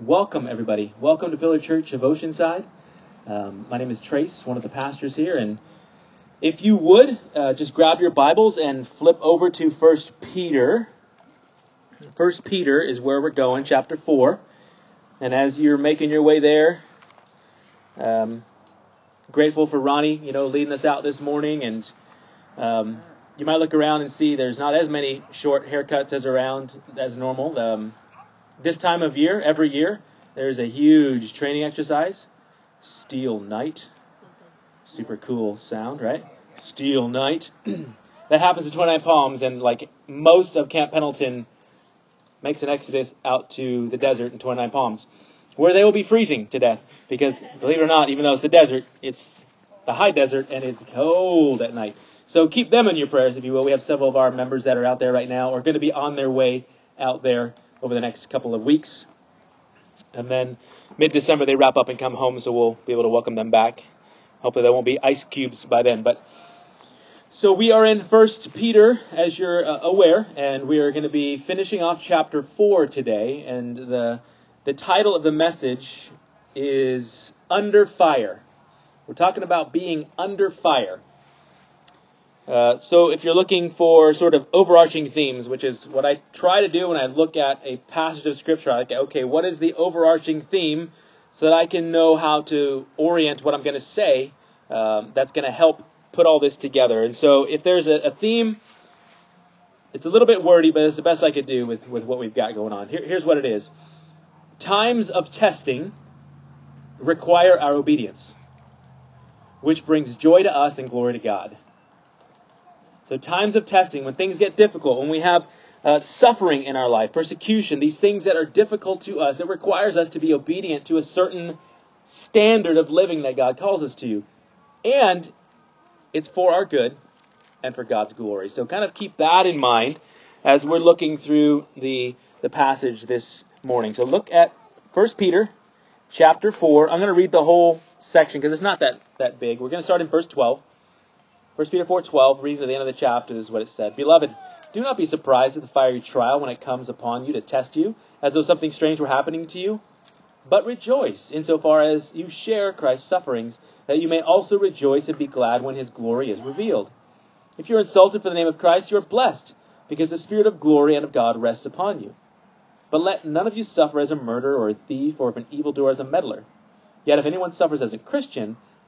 Welcome, everybody. Welcome to Pillar Church of Oceanside. Um, my name is Trace, one of the pastors here, and if you would, uh, just grab your Bibles and flip over to First Peter. First Peter is where we're going, chapter four. And as you're making your way there, um, grateful for Ronnie, you know, leading us out this morning, and um, you might look around and see there's not as many short haircuts as around as normal. Um, this time of year, every year, there's a huge training exercise, Steel Knight. Super cool sound, right? Steel Knight. that happens at 29 Palms, and like most of Camp Pendleton makes an exodus out to the desert in 29 Palms, where they will be freezing to death. Because believe it or not, even though it's the desert, it's the high desert and it's cold at night. So keep them in your prayers, if you will. We have several of our members that are out there right now, or going to be on their way out there over the next couple of weeks. And then mid December they wrap up and come home, so we'll be able to welcome them back. Hopefully there won't be ice cubes by then. But so we are in First Peter, as you're uh, aware, and we are going to be finishing off chapter four today. And the the title of the message is Under Fire. We're talking about being under fire. Uh, so if you're looking for sort of overarching themes, which is what I try to do when I look at a passage of scripture, I like, okay, what is the overarching theme so that I can know how to orient what I'm going to say um, that's going to help put all this together. And so if there's a, a, theme, it's a little bit wordy, but it's the best I could do with, with what we've got going on. Here, here's what it is. Times of testing require our obedience, which brings joy to us and glory to God. So, times of testing, when things get difficult, when we have uh, suffering in our life, persecution, these things that are difficult to us, it requires us to be obedient to a certain standard of living that God calls us to. And it's for our good and for God's glory. So, kind of keep that in mind as we're looking through the, the passage this morning. So, look at 1 Peter chapter 4. I'm going to read the whole section because it's not that, that big. We're going to start in verse 12. 1 Peter 4:12, reading to the end of the chapter, is what it said. Beloved, do not be surprised at the fiery trial when it comes upon you to test you, as though something strange were happening to you. But rejoice, insofar as you share Christ's sufferings, that you may also rejoice and be glad when his glory is revealed. If you're insulted for the name of Christ, you are blessed, because the Spirit of glory and of God rests upon you. But let none of you suffer as a murderer or a thief or an evildoer as a meddler. Yet if anyone suffers as a Christian,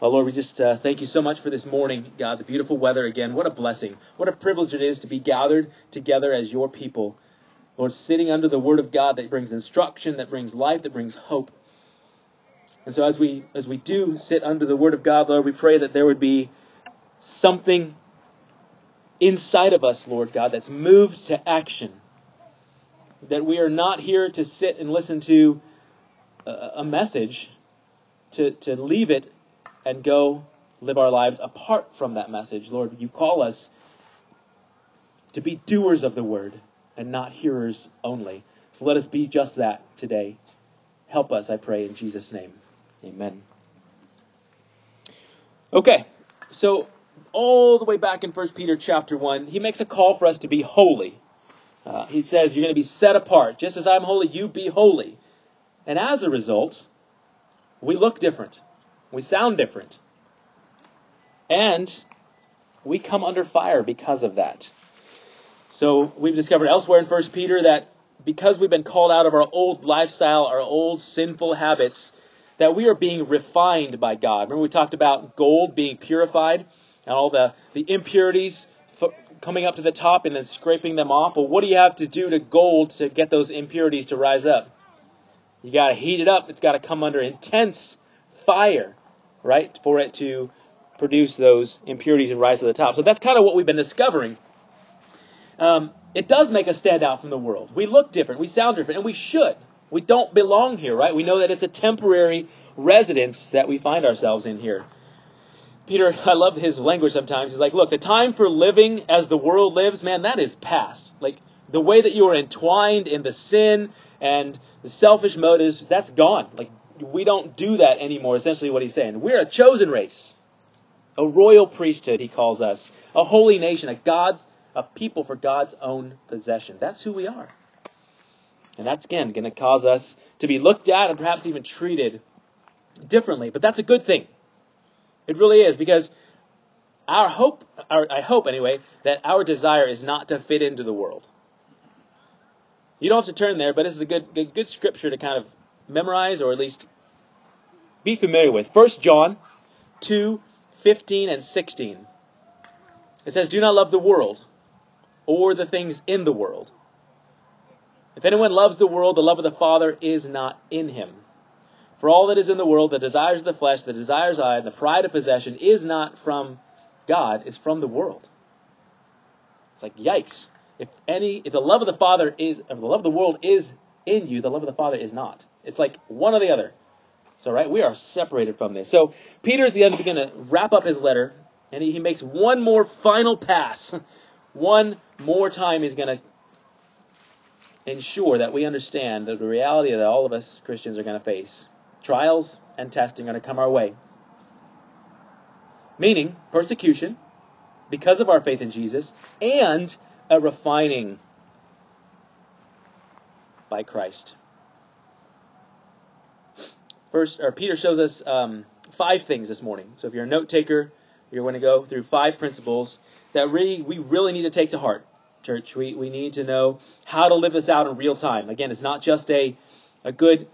Well, Lord, we just uh, thank you so much for this morning, God, the beautiful weather again. What a blessing. What a privilege it is to be gathered together as your people. Lord, sitting under the word of God that brings instruction, that brings life, that brings hope. And so as we as we do sit under the word of God, Lord, we pray that there would be something inside of us, Lord God, that's moved to action. That we are not here to sit and listen to a, a message, to, to leave it and go live our lives apart from that message. Lord, you call us to be doers of the word and not hearers only. So let us be just that today. Help us, I pray, in Jesus' name. Amen. Okay, so all the way back in 1 Peter chapter 1, he makes a call for us to be holy. Uh, he says, You're going to be set apart. Just as I'm holy, you be holy. And as a result, we look different. We sound different. And we come under fire because of that. So we've discovered elsewhere in 1 Peter that because we've been called out of our old lifestyle, our old sinful habits, that we are being refined by God. Remember we talked about gold being purified and all the, the impurities coming up to the top and then scraping them off. Well, what do you have to do to gold to get those impurities to rise up? You got to heat it up. It's got to come under intense fire, right, for it to produce those impurities and rise to the top. So that's kind of what we've been discovering. Um, it does make us stand out from the world. We look different, we sound different, and we should. We don't belong here, right? We know that it's a temporary residence that we find ourselves in here. Peter, I love his language sometimes. He's like, look, the time for living as the world lives, man, that is past. Like, the way that you are entwined in the sin and the selfish motives, that's gone. Like, we don't do that anymore, essentially what he's saying. We're a chosen race. A royal priesthood, he calls us. A holy nation, a God's, a people for God's own possession. That's who we are. And that's, again, going to cause us to be looked at and perhaps even treated differently. But that's a good thing. It really is, because our hope, our, I hope anyway, that our desire is not to fit into the world. You don't have to turn there, but this is a good, good, good scripture to kind of memorize or at least be familiar with. 1 John 2, 15 and 16. It says, Do not love the world or the things in the world. If anyone loves the world, the love of the Father is not in him. For all that is in the world, the desires of the flesh, the desires of eye, and the pride of possession is not from God, it's from the world. It's like, yikes. If any, if the love of the Father is, if the love of the world is in you, the love of the Father is not. It's like one or the other. So, right, we are separated from this. So, Peter's the end going to wrap up his letter, and he, he makes one more final pass. one more time, he's going to ensure that we understand that the reality that all of us Christians are going to face. Trials and testing are going to come our way. Meaning persecution because of our faith in Jesus and a refining by Christ. First, or Peter shows us um, five things this morning. So if you're a note taker, you're going to go through five principles that really we really need to take to heart church. We, we need to know how to live this out in real time. Again, it's not just a, a good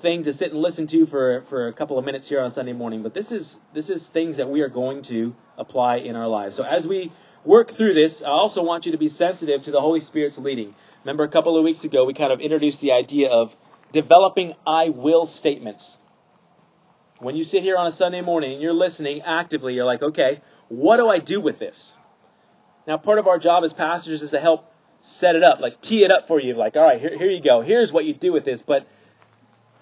thing to sit and listen to for, for a couple of minutes here on Sunday morning, but this is, this is things that we are going to apply in our lives. So as we work through this, I also want you to be sensitive to the Holy Spirit's leading. Remember a couple of weeks ago, we kind of introduced the idea of developing I will statements. When you sit here on a Sunday morning and you're listening actively, you're like, okay, what do I do with this? Now, part of our job as pastors is to help set it up, like tee it up for you, like, all right, here, here you go. Here's what you do with this. But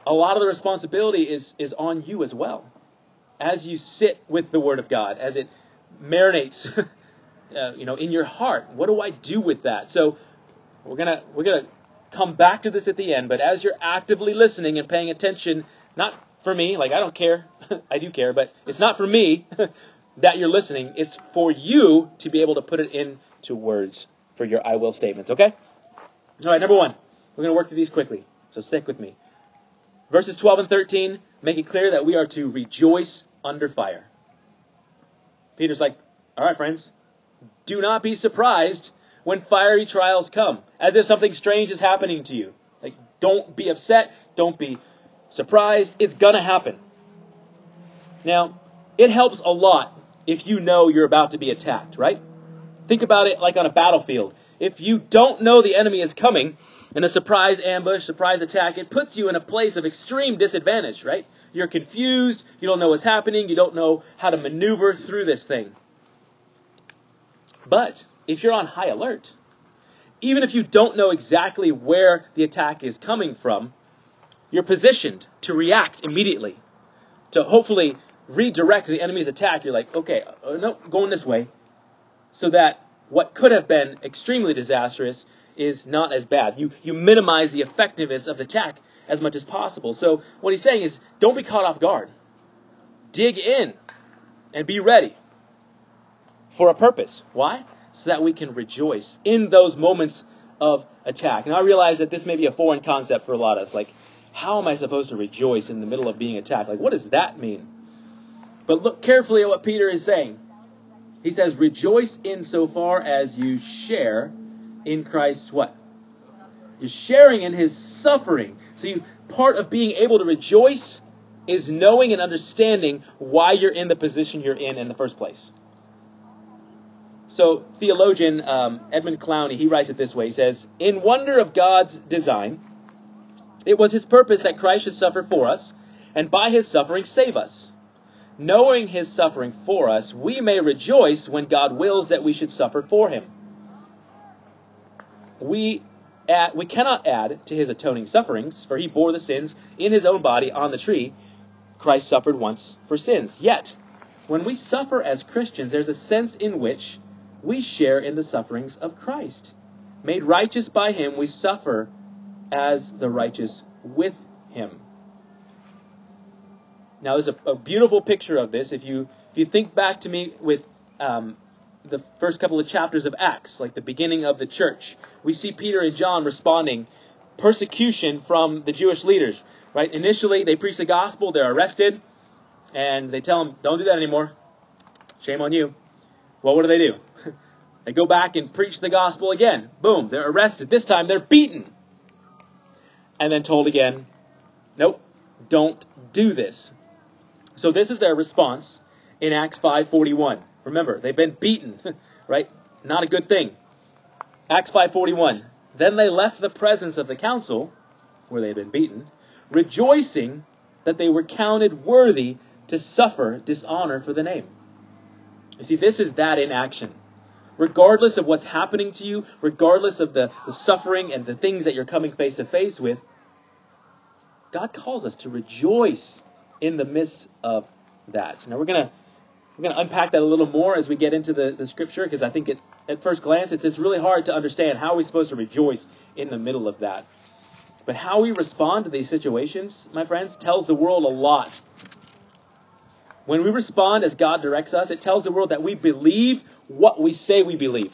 a lot of the responsibility is, is on you as well. As you sit with the Word of God, as it marinates, uh, you know, in your heart, what do I do with that? So we're gonna we're gonna come back to this at the end. But as you're actively listening and paying attention, not for me, like I don't care, I do care, but it's not for me, that you're listening. It's for you to be able to put it into words for your I will statements, okay? All right, number one. We're going to work through these quickly, so stick with me. Verses 12 and 13 make it clear that we are to rejoice under fire. Peter's like, all right, friends, do not be surprised when fiery trials come, as if something strange is happening to you. Like, don't be upset, don't be surprised, it's gonna happen. Now, it helps a lot if you know you're about to be attacked, right? Think about it like on a battlefield. If you don't know the enemy is coming in a surprise ambush, surprise attack, it puts you in a place of extreme disadvantage, right? You're confused, you don't know what's happening, you don't know how to maneuver through this thing. But if you're on high alert, even if you don't know exactly where the attack is coming from, you're positioned to react immediately, to hopefully redirect the enemy's attack, you're like, okay, uh, no, going this way, so that what could have been extremely disastrous is not as bad. You you minimize the effectiveness of the attack as much as possible. So what he's saying is, don't be caught off guard. Dig in and be ready for a purpose. Why? So that we can rejoice in those moments of attack. And I realize that this may be a foreign concept for a lot of us. Like, how am I supposed to rejoice in the middle of being attacked? Like, what does that mean? But look carefully at what Peter is saying. He says, Rejoice insofar as you share in Christ's what? You're sharing in his suffering. So you part of being able to rejoice is knowing and understanding why you're in the position you're in in the first place. So theologian um, Edmund Clowney he writes it this way. He says, "In wonder of God's design, it was His purpose that Christ should suffer for us, and by His suffering save us." knowing his suffering for us, we may rejoice when God wills that we should suffer for him. We, we cannot add to his atoning sufferings, for he bore the sins in his own body on the tree, Christ suffered once for sins. Yet, when we suffer as Christians, there's a sense in which we share in the sufferings of Christ. Made righteous by him, we suffer as the righteous with him. Now, there's a, a beautiful picture of this. If you if you think back to me with um, the first couple of chapters of Acts, like the beginning of the church, we see Peter and John responding persecution from the Jewish leaders. Right? Initially, they preach the gospel, they're arrested, and they tell them, "Don't do that anymore. Shame on you." Well, what do they do? They go back and preach the gospel again. Boom, they're arrested. This time, they're beaten, and then told again, "Nope, don't do this." So this is their response in Acts 5:41. Remember, they've been beaten, right? Not a good thing. Acts 5:41. Then they left the presence of the council where they had been beaten, rejoicing that they were counted worthy to suffer dishonor for the name. You see, this is that in action. Regardless of what's happening to you, regardless of the, the suffering and the things that you're coming face to face with, God calls us to rejoice in the midst of that. Now we're gonna we're gonna unpack that a little more as we get into the, the scripture because I think it, at first glance it's, it's really hard to understand how we're supposed to rejoice in the middle of that. But how we respond to these situations, my friends, tells the world a lot. When we respond as God directs us, it tells the world that we believe what we say we believe.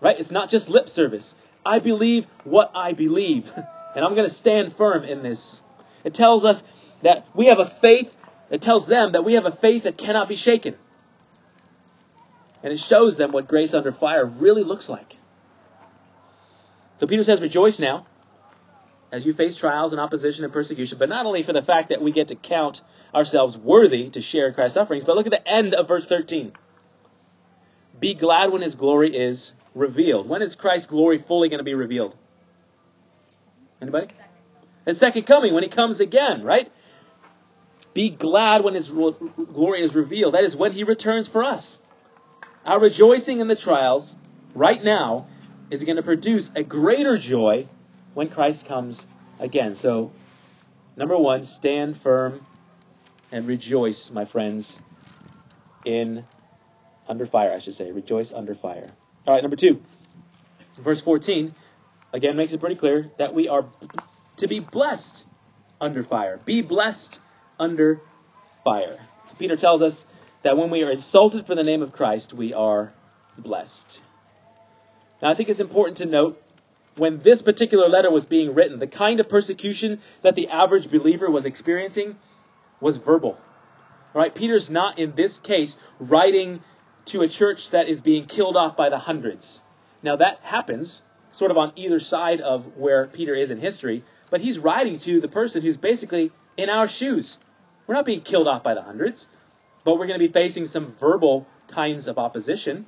Right? It's not just lip service. I believe what I believe. And I'm going to stand firm in this. It tells us that we have a faith, it tells them that we have a faith that cannot be shaken. And it shows them what grace under fire really looks like. So Peter says, Rejoice now as you face trials and opposition and persecution, but not only for the fact that we get to count ourselves worthy to share Christ's sufferings, but look at the end of verse 13. Be glad when his glory is revealed. When is Christ's glory fully going to be revealed? Anybody? His second coming, when he comes again, right? Be glad when his glory is revealed. That is when he returns for us. Our rejoicing in the trials right now is going to produce a greater joy when Christ comes again. So, number one, stand firm and rejoice, my friends, in under fire, I should say. Rejoice under fire. All right, number two, verse 14, again makes it pretty clear that we are to be blessed under fire. Be blessed under fire. So Peter tells us that when we are insulted for the name of Christ, we are blessed. Now, I think it's important to note when this particular letter was being written, the kind of persecution that the average believer was experiencing was verbal. Right? Peter's not in this case writing to a church that is being killed off by the hundreds. Now that happens sort of on either side of where Peter is in history, but he's writing to the person who's basically in our shoes. We're not being killed off by the hundreds, but we're going to be facing some verbal kinds of opposition.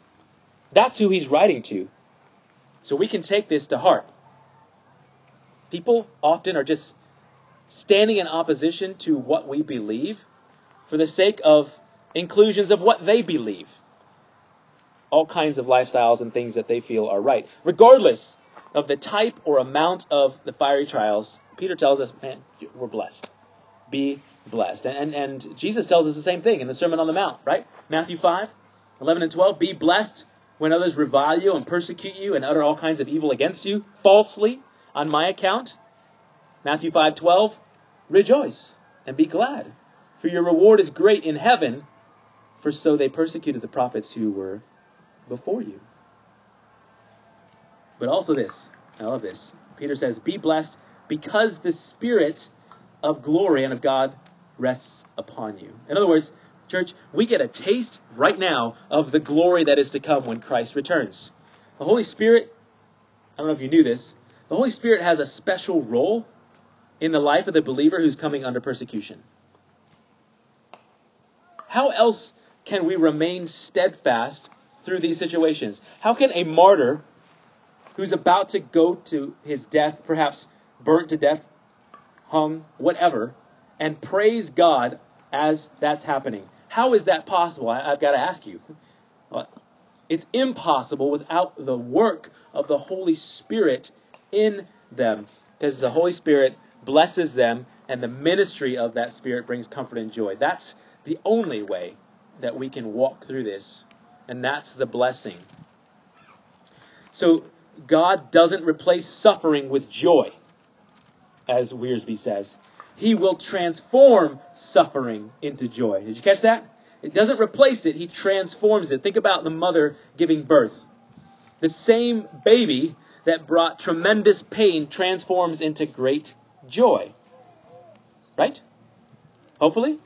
That's who he's writing to. So we can take this to heart. People often are just standing in opposition to what we believe for the sake of inclusions of what they believe. All kinds of lifestyles and things that they feel are right. Regardless of the type or amount of the fiery trials, Peter tells us, man, we're blessed be blessed. And, and, and Jesus tells us the same thing in the Sermon on the Mount, right? Matthew 5, 11 and 12. Be blessed when others revile you and persecute you and utter all kinds of evil against you falsely on my account. Matthew 5, 12. Rejoice and be glad, for your reward is great in heaven, for so they persecuted the prophets who were before you. But also this, I love this. Peter says, Be blessed because the Spirit of glory and of God rests upon you. In other words, church, we get a taste right now of the glory that is to come when Christ returns. The Holy Spirit, I don't know if you knew this, the Holy Spirit has a special role in the life of the believer who's coming under persecution. How else can we remain steadfast through these situations? How can a martyr who's about to go to his death, perhaps burnt to death hung, whatever, and praise God as that's happening. How is that possible? I, have got to ask you. It's impossible without the work of the Holy Spirit in them, because the Holy Spirit blesses them and the ministry of that Spirit brings comfort and joy. That's the only way that we can walk through this, and that's the blessing. So, God doesn't replace suffering with joy, as Wiersbe says. He will transform suffering into joy. Did you catch that? It doesn't replace it, He transforms it. Think about the mother giving birth. The same baby that brought tremendous pain transforms into great joy. Right? Hopefully?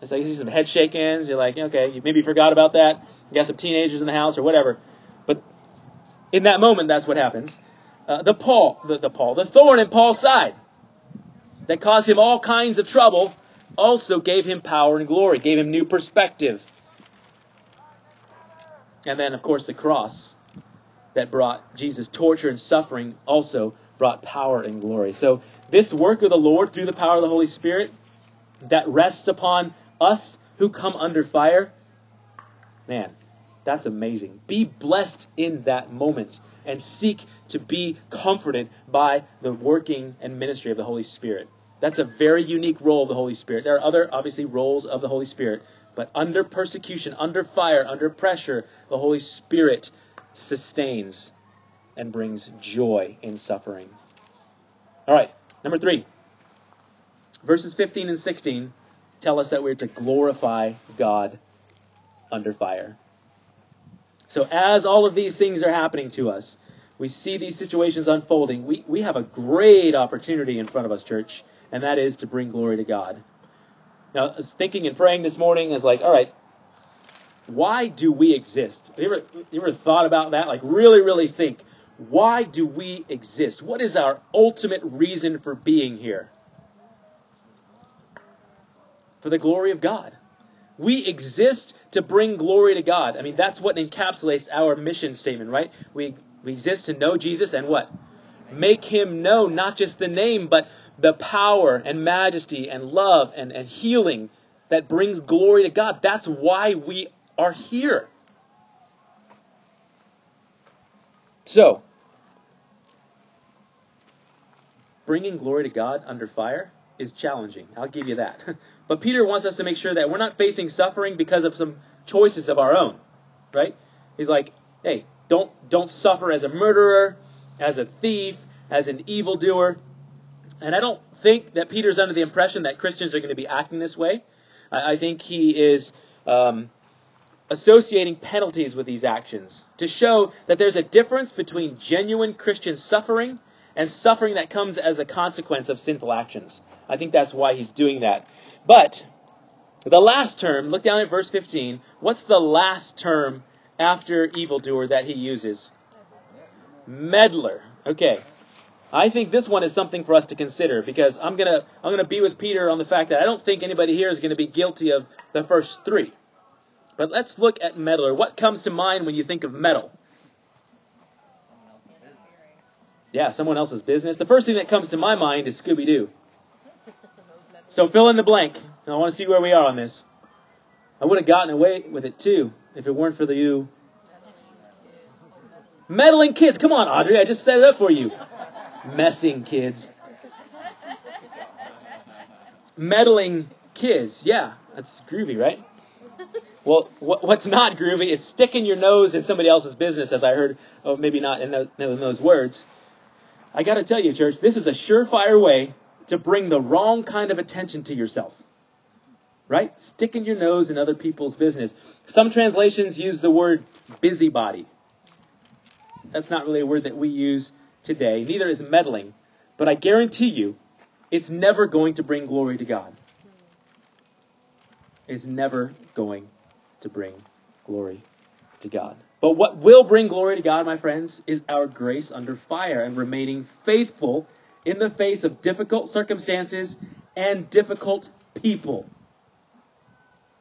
It's like you see some head shakings. You're like, okay, you maybe forgot about that. You got some teenagers in the house or whatever. But in that moment, that's what happens. Uh, the Paul, the, the Paul, the thorn in Paul's side that caused him all kinds of trouble also gave him power and glory, gave him new perspective. And then, of course, the cross that brought Jesus torture and suffering also brought power and glory. So, this work of the Lord through the power of the Holy Spirit that rests upon us who come under fire, man, that's amazing. Be blessed in that moment and seek to be comforted by the working and ministry of the Holy Spirit. That's a very unique role of the Holy Spirit. There are other, obviously, roles of the Holy Spirit, but under persecution, under fire, under pressure, the Holy Spirit sustains and brings joy in suffering. All right, number three. Verses 15 and 16 tell us that we're to glorify God under fire. So, as all of these things are happening to us, we see these situations unfolding. We, we have a great opportunity in front of us, church, and that is to bring glory to God. Now, I was thinking and praying this morning, is like, all right, why do we exist? You ever, you ever thought about that? Like, really, really think, why do we exist? What is our ultimate reason for being here? For the glory of God. We exist to bring glory to God. I mean, that's what encapsulates our mission statement, right? We, we exist to know Jesus and what? Make him known, not just the name, but the power and majesty and love and, and healing that brings glory to God. That's why we are here. So, bringing glory to God under fire is challenging. I'll give you that. but Peter wants us to make sure that we're not facing suffering because of some choices of our own, right? He's like, hey, don't don't suffer as a murderer, as a thief, as an evildoer. And I don't think that Peter's under the impression that Christians are going to be acting this way. I, I think he is um, associating penalties with these actions to show that there's a difference between genuine Christian suffering and suffering that comes as a consequence of sinful actions. I think that's why he's doing that. But the last term, look down at verse 15. What's the last term after evildoer that he uses? Meddler. Okay. I think this one is something for us to consider because I'm gonna I'm gonna be with Peter on the fact that I don't think anybody here is going to be guilty of the first three. But let's look at meddler. What comes to mind when you think of meddle? Yeah, someone else's business. The first thing that comes to my mind is Scooby Doo. So fill in the blank. I want to see where we are on this. I would have gotten away with it too if it weren't for the you. Meddling kids. Come on, Audrey. I just set it up for you. Messing kids. Meddling kids. Yeah, that's groovy, right? Well, what's not groovy is sticking your nose in somebody else's business, as I heard, oh, maybe not in those words. I got to tell you, church, this is a surefire way to bring the wrong kind of attention to yourself. Right? Sticking your nose in other people's business. Some translations use the word busybody. That's not really a word that we use today. Neither is meddling. But I guarantee you, it's never going to bring glory to God. It's never going to bring glory to God. But what will bring glory to God, my friends, is our grace under fire and remaining faithful in the face of difficult circumstances and difficult people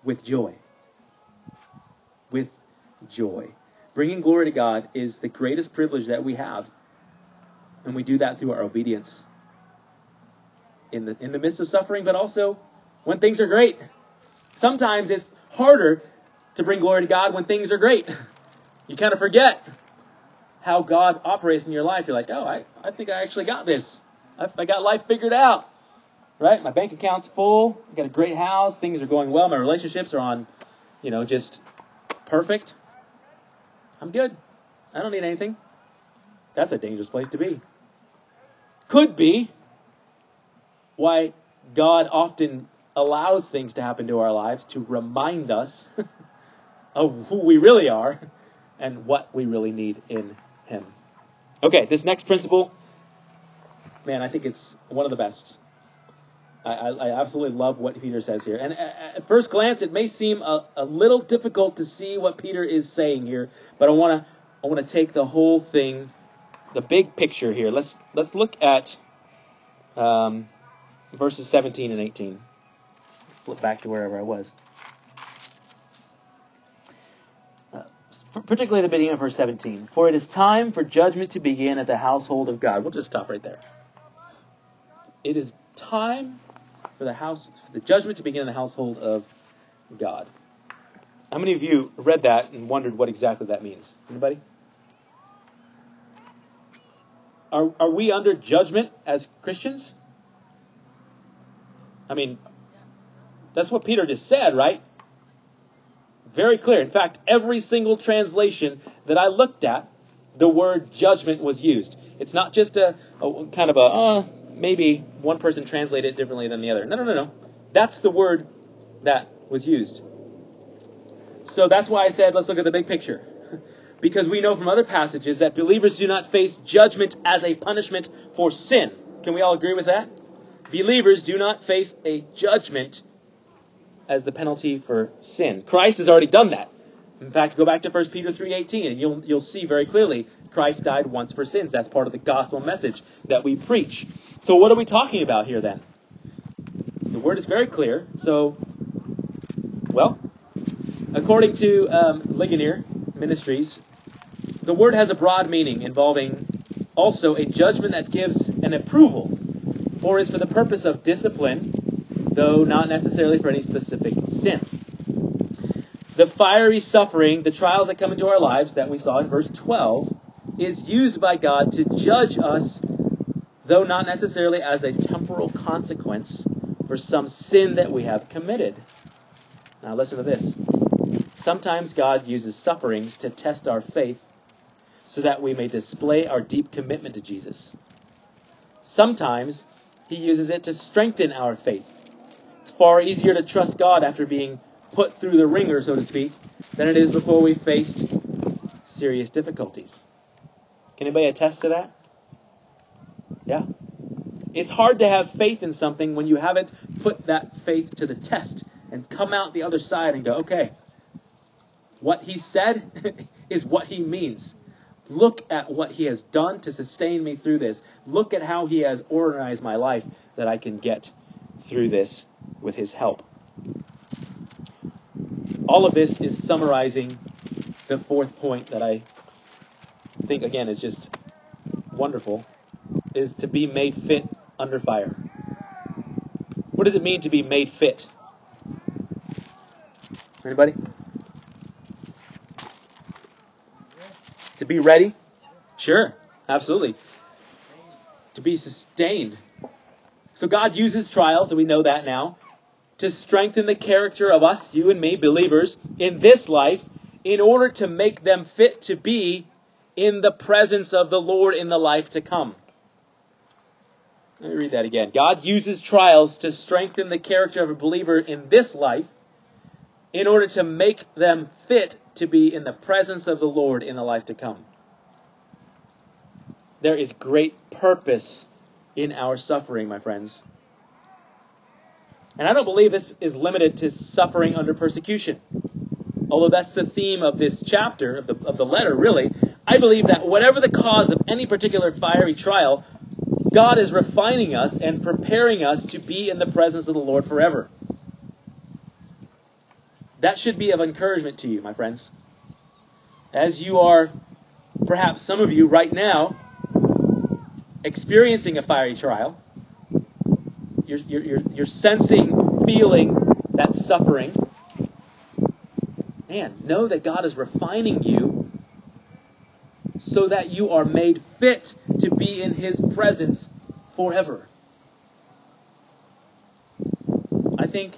with joy. With joy. Bringing glory to God is the greatest privilege that we have. And we do that through our obedience in the, in the midst of suffering, but also when things are great. Sometimes it's harder to bring glory to God when things are great. You kind of forget how God operates in your life. You're like, oh, I, I think I actually got this. I, got life figured out. right? My bank account's full. I got a great house. Things are going well. My relationships are on, you know, just perfect. I'm good. I don't need anything. That's a dangerous place to be. Could be why God often allows things to happen to our lives to remind us of who we really are and what we really need in Him. Okay, this next principle, man, I think it's one of the best. I, I, I absolutely love what Peter says here. And at, at first glance, it may seem a, a little difficult to see what Peter is saying here, but I want to I want to take the whole thing, the big picture here. Let's let's look at um, verses 17 and 18. Flip back to wherever I was. Uh, particularly the beginning of verse 17. For it is time for judgment to begin at the household of God. We'll just stop right there. It is time for the house, for the judgment to begin in the household of God. How many of you read that and wondered what exactly that means? Anybody? Are, are we under judgment as Christians? I mean, that's what Peter just said, right? Very clear. In fact, every single translation that I looked at, the word judgment was used. It's not just a, a kind of a, uh, maybe one person translated it differently than the other. No, no, no, no. That's the word that was used. So that's why I said let's look at the big picture. because we know from other passages that believers do not face judgment as a punishment for sin. Can we all agree with that? Believers do not face a judgment as the penalty for sin. Christ has already done that. In fact, go back to 1 Peter 3:18 and you'll you'll see very clearly Christ died once for sins. That's part of the gospel message that we preach. So what are we talking about here then? The word is very clear. So well, according to um, Ligonier Ministries, the word has a broad meaning involving also a judgment that gives an approval or is for the purpose of discipline, though not necessarily for any specific sin the fiery suffering, the trials that come into our lives that we saw in verse 12, is used by God to judge us, though not necessarily as a temporal consequence for some sin that we have committed. Now, listen to this. Sometimes God uses sufferings to test our faith so that we may display our deep commitment to Jesus. Sometimes He uses it to strengthen our faith. It's far easier to trust God after being put through the ringer, so to speak, than it is before we faced serious difficulties. Can anybody attest to that? Yeah. It's hard to have faith in something when you haven't put that faith to the test and come out the other side and go, okay, what he said is what he means. Look at what he has done to sustain me through this. Look at how he has organized my life that I can get through this with his help all of this is summarizing the fourth point that I think, again, is just wonderful, is to be made fit under fire. What does it mean to be made fit? Anybody? To be ready? Sure, absolutely. To be sustained. So God uses trials, and we know that now, to strengthen the character of us, you and me, believers, in this life, in order to make them fit to be in the presence of the Lord in the life to come. Let me read that again. God uses trials to strengthen the character of a believer in this life in order to make them fit to be in the presence of the Lord in the life to come. There is great purpose in our suffering, my friends. And I don't believe this is limited to suffering under persecution. Although that's the theme of this chapter, of the, of the letter, really, I believe that whatever the cause of any particular fiery trial, God is refining us and preparing us to be in the presence of the Lord forever. That should be of encouragement to you, my friends. As you are, perhaps some of you right now, experiencing a fiery trial, you're, you're, you're sensing, feeling that suffering. Man, know that God is refining you so that you are made fit be in His presence forever. I think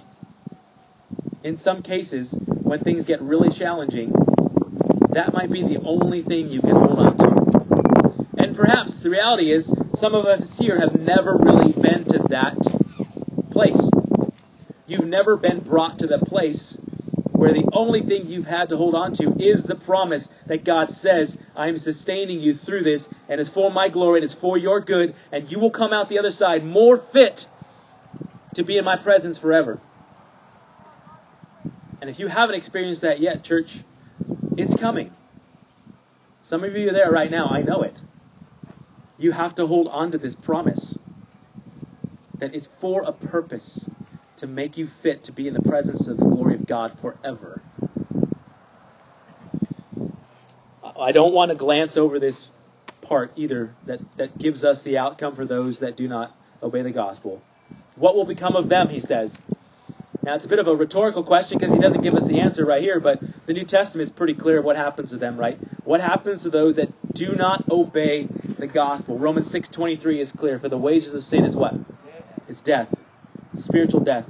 in some cases, when things get really challenging, that might be the only thing you can hold on to. And perhaps the reality is, some of us here have never really been to that place. You've never been brought to the place where the only thing you've had to hold on to is the promise that God says, I am sustaining you through this, and it's for my glory, and it's for your good, and you will come out the other side more fit to be in my presence forever. And if you haven't experienced that yet, church, it's coming. Some of you are there right now, I know it. You have to hold on to this promise that it's for a purpose to make you fit to be in the presence of the glory of God forever. I don't want to glance over this part either that, that gives us the outcome for those that do not obey the gospel. What will become of them, he says. Now, it's a bit of a rhetorical question because he doesn't give us the answer right here, but the New Testament is pretty clear of what happens to them, right? What happens to those that do not obey the gospel? Romans 6.23 is clear. For the wages of sin is what? It's death. Spiritual death.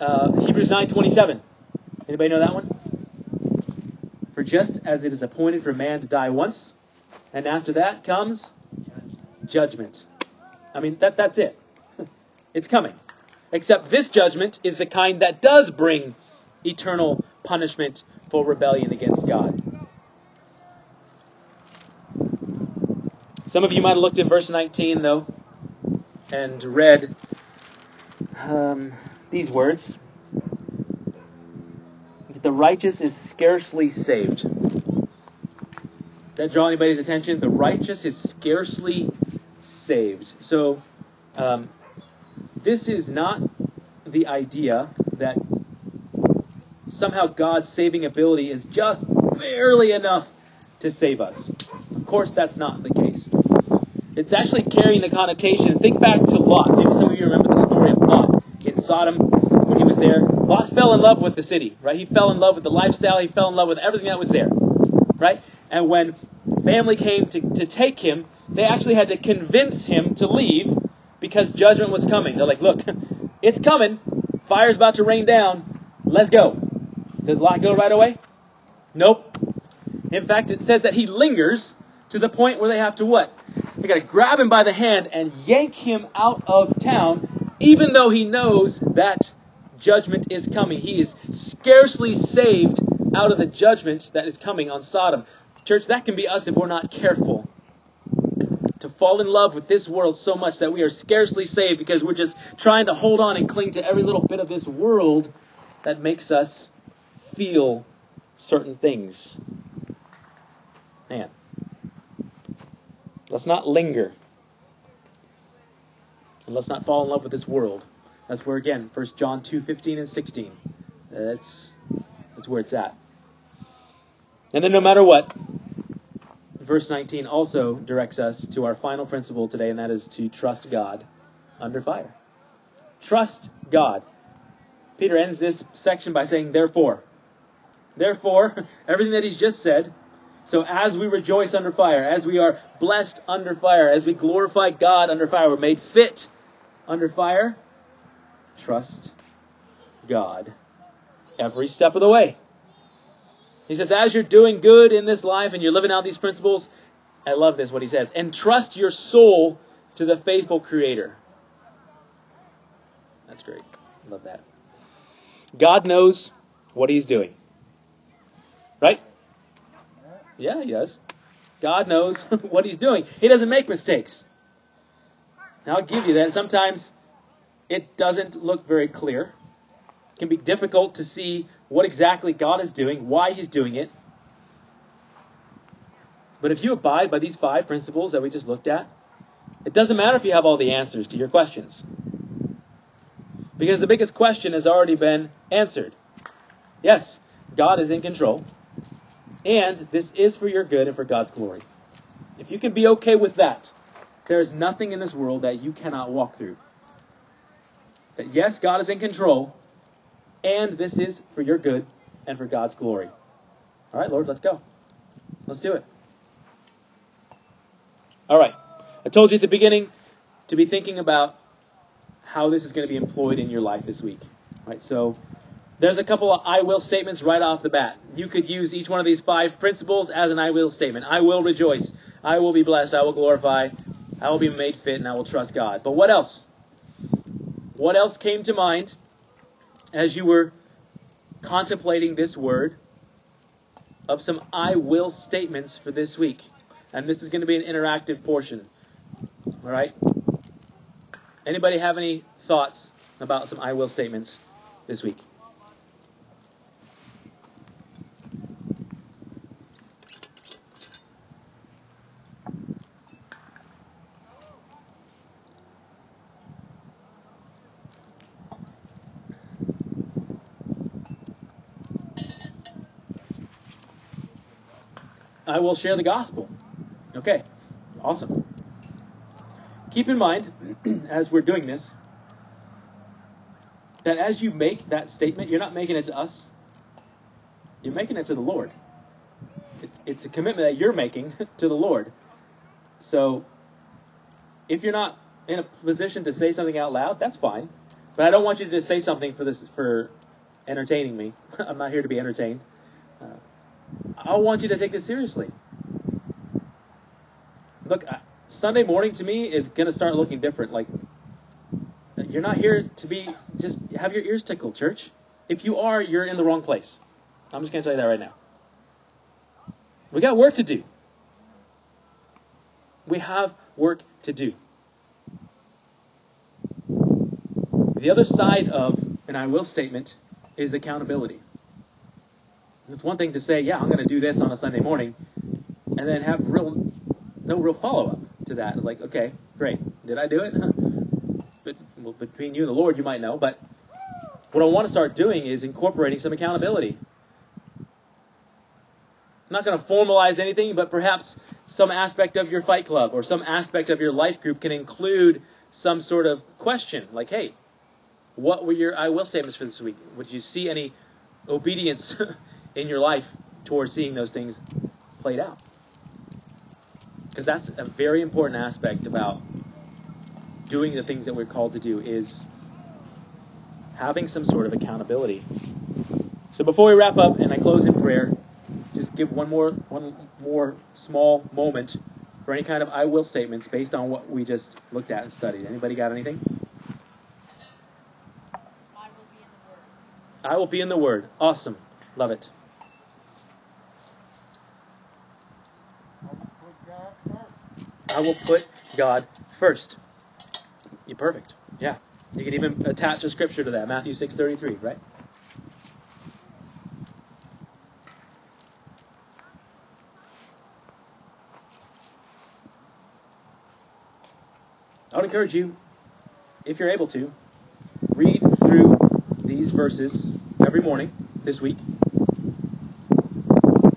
Uh, Hebrews 9.27. Anybody know that one? For just as it is appointed for man to die once, and after that comes judgment. I mean, that, that's it. It's coming. Except this judgment is the kind that does bring eternal punishment for rebellion against God. Some of you might have looked in verse 19, though, and read um, these words the righteous is scarcely saved. That draw anybody's attention? The righteous is scarcely saved. So, um, this is not the idea that somehow God's saving ability is just barely enough to save us. Of course, that's not the case. It's actually carrying the connotation. Think back to Lot. Maybe some of you remember the story of Lot in Sodom when he was there. Lot fell in love with the city, right? He fell in love with the lifestyle. He fell in love with everything that was there, right? And when family came to, to take him, they actually had to convince him to leave because judgment was coming. They're like, look, it's coming. Fire's about to rain down. Let's go. Does Lot go right away? Nope. In fact, it says that he lingers to the point where they have to what? They got to grab him by the hand and yank him out of town, even though he knows that judgment is coming. He is scarcely saved out of the judgment that is coming on Sodom. Church, that can be us if we're not careful to fall in love with this world so much that we are scarcely saved because we're just trying to hold on and cling to every little bit of this world that makes us feel certain things. Man, let's not linger. And let's not fall in love with this world. That's where again, 1 John 2, 15 and 16. That's that's where it's at. And then no matter what, verse 19 also directs us to our final principle today, and that is to trust God under fire. Trust God. Peter ends this section by saying, therefore. Therefore, everything that he's just said. So as we rejoice under fire, as we are blessed under fire, as we glorify God under fire, we're made fit under fire, trust God every step of the way. He says, as you're doing good in this life and you're living out these principles, I love this, what he says, entrust your soul to the faithful Creator. That's great. Love that. God knows what he's doing. Right? Yeah, he does. God knows what he's doing. He doesn't make mistakes. Now, I'll give you that. Sometimes it doesn't look very clear. It can be difficult to see what exactly God is doing, why He's doing it. But if you abide by these five principles that we just looked at, it doesn't matter if you have all the answers to your questions. Because the biggest question has already been answered. Yes, God is in control. And this is for your good and for God's glory. If you can be okay with that, there is nothing in this world that you cannot walk through. That yes, God is in control, and this is for your good and for God's glory. All right, Lord, let's go. Let's do it. All right. I told you at the beginning to be thinking about how this is going to be employed in your life this week. Right? So there's a couple of I will statements right off the bat. You could use each one of these five principles as an I will statement. I will rejoice. I will be blessed. I will glorify. I will be made fit and I will trust God. But what else? What else came to mind as you were contemplating this word of some I will statements for this week? And this is going to be an interactive portion. All right? Anybody have any thoughts about some I will statements this week? Will share the gospel. Okay, awesome. Keep in mind, as we're doing this, that as you make that statement, you're not making it to us, you're making it to the Lord. It, it's a commitment that you're making to the Lord. So, if you're not in a position to say something out loud, that's fine. But I don't want you to just say something for this for entertaining me. I'm not here to be entertained. Uh, I want you to take this seriously. Look, Sunday morning to me is going to start looking different. Like, you're not here to be just have your ears tickled, church. If you are, you're in the wrong place. I'm just going to tell you that right now. We got work to do. We have work to do. The other side of an I will statement is accountability. It's one thing to say, yeah, I'm going to do this on a Sunday morning, and then have real no real follow up to that. Like, okay, great, did I do it? but well, between you and the Lord, you might know. But what I want to start doing is incorporating some accountability. I'm not going to formalize anything, but perhaps some aspect of your fight club or some aspect of your life group can include some sort of question, like, hey, what were your I will statements for this week? Would you see any obedience in your life towards seeing those things played out. Because that's a very important aspect about doing the things that we're called to do is having some sort of accountability. So before we wrap up and I close in prayer, just give one more one more small moment for any kind of I will statements based on what we just looked at and studied. Anybody got anything? I will be in the Word. I will be in the Word. Awesome. Love it. I will put God first. You're perfect. Yeah. You can even attach a scripture to that, Matthew 6:33, right? I would encourage you, if you're able to, read through these verses every morning this week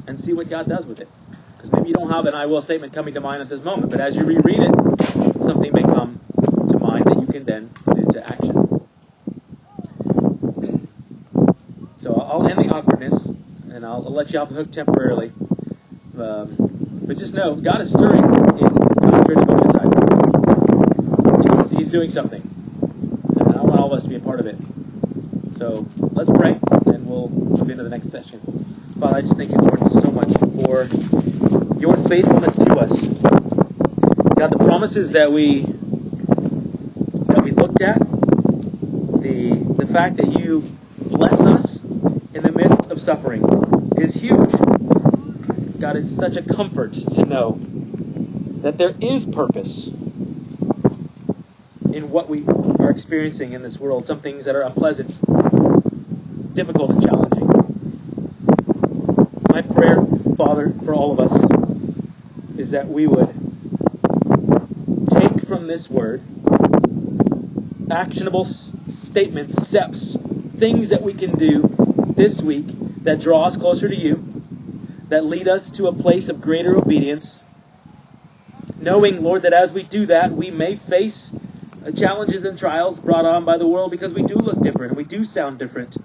and see what God does with it. Because maybe you don't have an I will statement coming to mind at this moment, but as you reread it, something may come to mind that you can then put into action. So I'll end the awkwardness, and I'll, I'll let you off the hook temporarily. Um, but just know, God is stirring in God's. He's, he's doing something, and I want all of us to be a part of it. So let's pray, and we'll move into the next session. Father, I just thank you, Lord, so much for your faithfulness to us. God, the promises that we that we looked at, the the fact that you bless us in the midst of suffering is huge. God, it's such a comfort to know that there is purpose in what we are experiencing in this world. Some things that are unpleasant, difficult, and challenging. My prayer, Father, for all of us is that we would take from this word actionable s- statements, steps, things that we can do this week that draw us closer to you, that lead us to a place of greater obedience, knowing, Lord, that as we do that, we may face uh, challenges and trials brought on by the world because we do look different and we do sound different.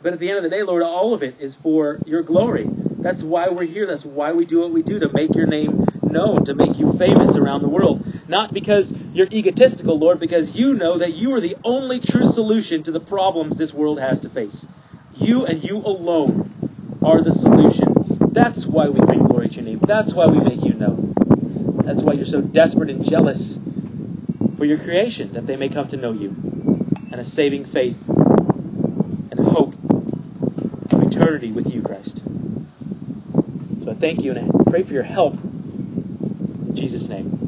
But at the end of the day, Lord, all of it is for your glory. That's why we're here. That's why we do what we do, to make your name known, to make you famous around the world. Not because You're egotistical, Lord, because you know that you are the only true solution to the problems this world has to face. You and you alone are the solution. That's why we bring glory to your name. That's why we make you known. That's why you're so desperate and jealous for your creation, that they may come to know you and a saving faith and hope of eternity with you, thank you and I pray for your help. In Jesus' name.